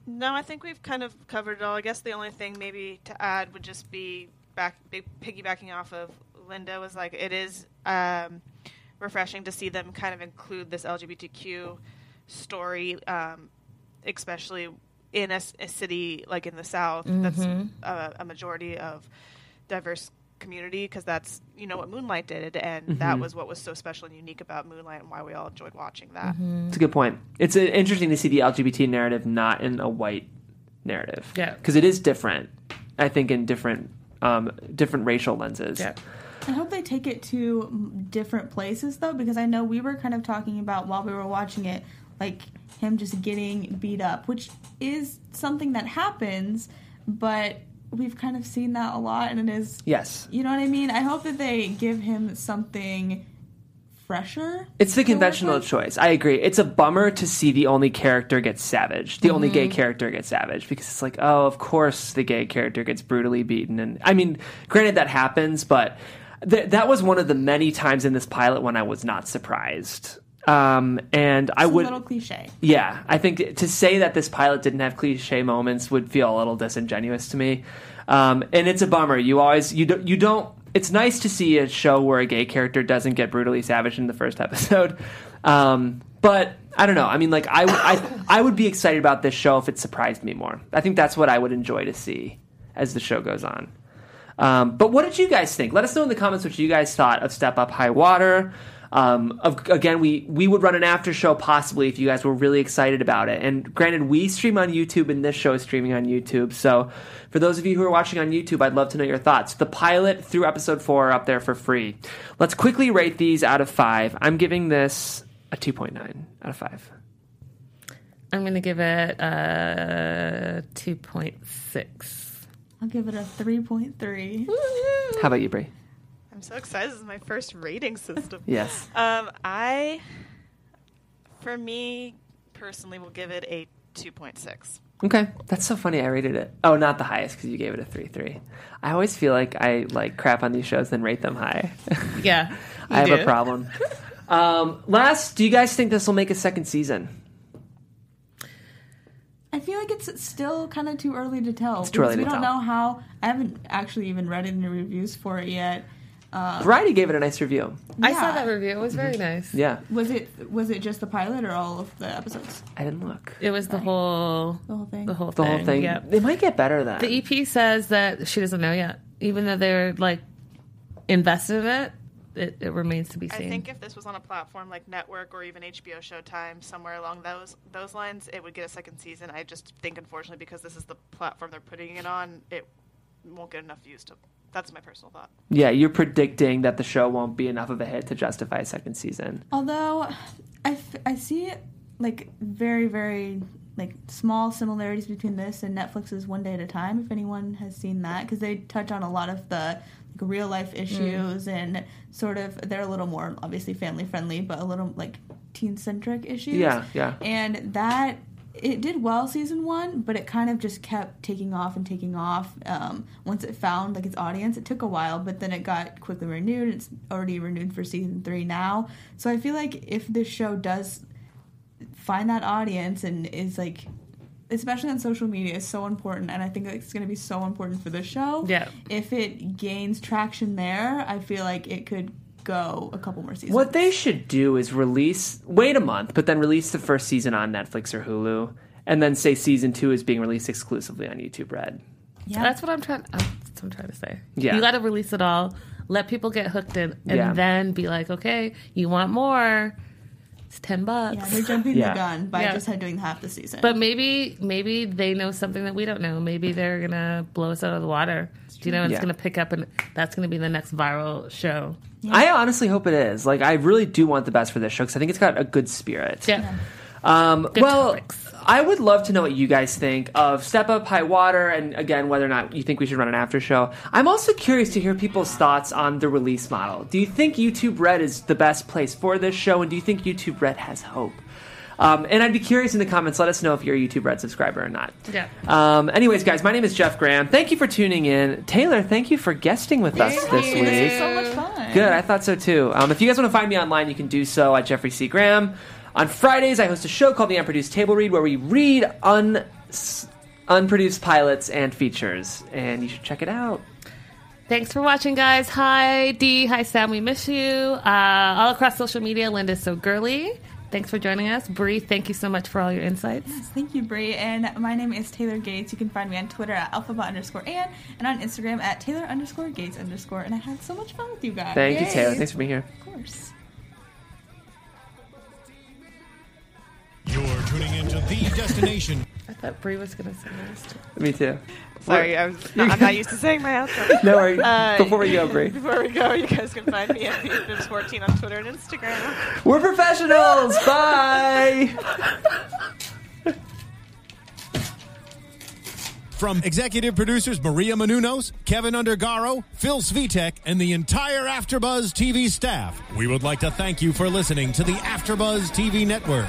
Speaker 5: no, I think we've kind of covered it all. I guess the only thing maybe to add would just be back piggybacking off of Linda was like it is um, refreshing to see them kind of include this LGBTQ story, um, especially in a city like in the South that's a, a majority of diverse community because that's you know what Moonlight did and that was what was so special and unique about Moonlight and why we all enjoyed watching that.
Speaker 1: It's a good point. It's uh, interesting to see the LGBT narrative not in a white narrative.
Speaker 3: Yeah.
Speaker 1: Because it is different, I think, in different um, different racial lenses.
Speaker 3: Yeah.
Speaker 4: I hope they take it to different places though, because I know we were kind of talking about while we were watching it, like him just getting beat up, which is something that happens, but we've kind of seen that a lot, and it is,
Speaker 1: Yes.
Speaker 4: you know what I mean? I hope that they give him something fresher.
Speaker 1: It's the conventional choice. I agree. It's a bummer to see the only character get savage. The only
Speaker 4: Mm-hmm.
Speaker 1: gay character get savage because it's like, oh, of course the gay character gets brutally beaten. And I mean, granted that happens, but th- that was one of the many times in this pilot when I was not surprised. Um, and I
Speaker 4: It's a
Speaker 1: would,
Speaker 4: little cliche.
Speaker 1: yeah, I think to say that this pilot didn't have cliche moments would feel a little disingenuous to me. Um, and it's a bummer. You always you don't you don't. It's nice to see a show where a gay character doesn't get brutally savage in the first episode. <laughs> Um, but I don't know. I mean, like I, I I would be excited about this show if it surprised me more. I think that's what I would enjoy to see as the show goes on. Um, but what did you guys think? Let us know in the comments what you guys thought of Step Up High Water. Um, of, again, we we would run an after show possibly if you guys were really excited about it. And granted, we stream on YouTube, and this show is streaming on YouTube. So, for those of you who are watching on YouTube, I'd love to know your thoughts. The pilot through episode four are up there for free. Let's quickly rate these out of five. I'm giving this a 2.9 out of five.
Speaker 3: I'm going to give it a 2.6.
Speaker 4: I'll give it a 3.3.
Speaker 1: How about you, Brie?
Speaker 5: I'm so excited. This is my first rating system. <laughs>
Speaker 1: Yes.
Speaker 5: Um, I For me, personally, we'll give it a 2.6.
Speaker 1: Okay, that's so funny. I rated it. Oh, not the highest because you gave it a three three. I always feel like I like crap on these shows, then rate them high.
Speaker 3: Yeah. <laughs>
Speaker 1: I have a problem. <laughs> um, last, do you guys think this will make a second season?
Speaker 4: I feel like it's still kind of too early to tell. It's
Speaker 1: too early
Speaker 4: we
Speaker 1: to
Speaker 4: don't
Speaker 1: tell.
Speaker 4: know how. I haven't actually even read any reviews for it yet.
Speaker 1: Um, Variety gave it a nice review.
Speaker 3: I saw that review. It was very mm-hmm. nice.
Speaker 1: Yeah,
Speaker 4: Was it was it just the pilot or all of the episodes?
Speaker 1: I didn't look.
Speaker 3: It was the whole
Speaker 4: The whole thing.
Speaker 3: the whole
Speaker 1: The
Speaker 3: thing.
Speaker 1: whole thing.
Speaker 3: Yeah.
Speaker 1: They might get better then.
Speaker 3: The EP says that she doesn't know yet, even though they're like invested in it. It, it remains to be seen.
Speaker 5: I think if this was on a platform like Network or even HBO Showtime, somewhere along those those lines, it would get a second season. I just think, unfortunately, because this is the platform they're putting it on, it won't get enough views to. That's my personal thought.
Speaker 1: yeah, you're predicting that the show won't be enough of a hit to justify a second season.
Speaker 4: Although I, f- I see like very very like small similarities between this and Netflix's One Day at a Time. If anyone has seen that, because they touch on a lot of the like, real life issues and sort of they're a little more obviously family friendly, but a little like teen centric issues.
Speaker 1: Yeah, yeah.
Speaker 4: and that it did well season one but it kind of just kept taking off and taking off um, once it found like its audience it took a while but then it got quickly renewed it's already renewed for season three now so i feel like if this show does find that audience and is like especially on social media is so important and i think it's going to be so important for the show
Speaker 3: Yeah.
Speaker 4: if it gains traction there i feel like it could go a couple more seasons
Speaker 1: What they should do is release, wait a month, but then release the first season on Netflix or Hulu, and then say season two is being released exclusively on YouTube Red.
Speaker 4: yeah
Speaker 3: That's what I'm trying. uh, That's what I'm trying to say.
Speaker 1: Yeah.
Speaker 3: you got to release it all. Let people get hooked in, and
Speaker 1: Yeah.
Speaker 3: then be like, okay, you want more? It's ten bucks.
Speaker 4: yeah they're jumping
Speaker 1: Yeah.
Speaker 4: the gun by
Speaker 3: Yeah.
Speaker 4: just doing half the season
Speaker 3: But maybe maybe they know something that we don't know. Maybe they're gonna blow us out of the water. Do you know, and
Speaker 1: Yeah.
Speaker 3: it's gonna pick up, and that's gonna be the next viral show.
Speaker 1: I honestly hope it is. Like, I really do want the best for this show because I think it's got a good spirit.
Speaker 3: Yeah,
Speaker 1: Um,
Speaker 3: Good
Speaker 1: well,
Speaker 3: topics.
Speaker 1: I would love to know what you guys think of Step Up High Water, and again, whether or not you think we should run an after show. I'm also curious to hear people's thoughts on the release model. Do you think YouTube Red is the best place for this show, and do you think YouTube Red has hope? Um, and I'd be curious in the comments. Let us know if you're a YouTube Red subscriber or not.
Speaker 3: Yeah.
Speaker 1: Um, anyways, guys, my name is Jeff Graham. Thank you for tuning in. Taylor, thank you for guesting with us this week.
Speaker 4: This is so much fun.
Speaker 1: Good. I thought so too. Um, if you guys want to find me online, you can do so at Jeffrey C. Graham. On Fridays, I host a show called The Unproduced Table Read, where we read un- unproduced pilots and features, and you should check it out.
Speaker 3: Thanks for watching, guys. Hi, Dee. Hi, Sam. We miss you. Uh, all across social media, Linda's so girly. Thanks for joining us. Brie, thank you so much for all your insights.
Speaker 4: Thank you, Brie. And my name is Taylor Gates. You can find me on Twitter at alphabet underscore and and on Instagram at Taylor underscore Gates underscore. And I had so much fun with you guys.
Speaker 1: Thank you, Taylor. Thanks for being here.
Speaker 4: Of course.
Speaker 2: You're tuning into the destination.
Speaker 3: I thought Brie was going to say this. too.
Speaker 1: Me too.
Speaker 5: Sorry, I was, I'm not used to saying my outro. <laughs>
Speaker 1: No worries.
Speaker 5: Uh,
Speaker 1: Before we go, Brie.
Speaker 5: Before we go, you guys can find me at Bibs14 on Twitter and Instagram.
Speaker 1: We're professionals. <laughs> Bye.
Speaker 2: From executive producers Maria Menounos, Kevin Undergaro, Phil Svitek, and the entire AfterBuzz TV staff, we would like to thank you for listening to the AfterBuzz TV network.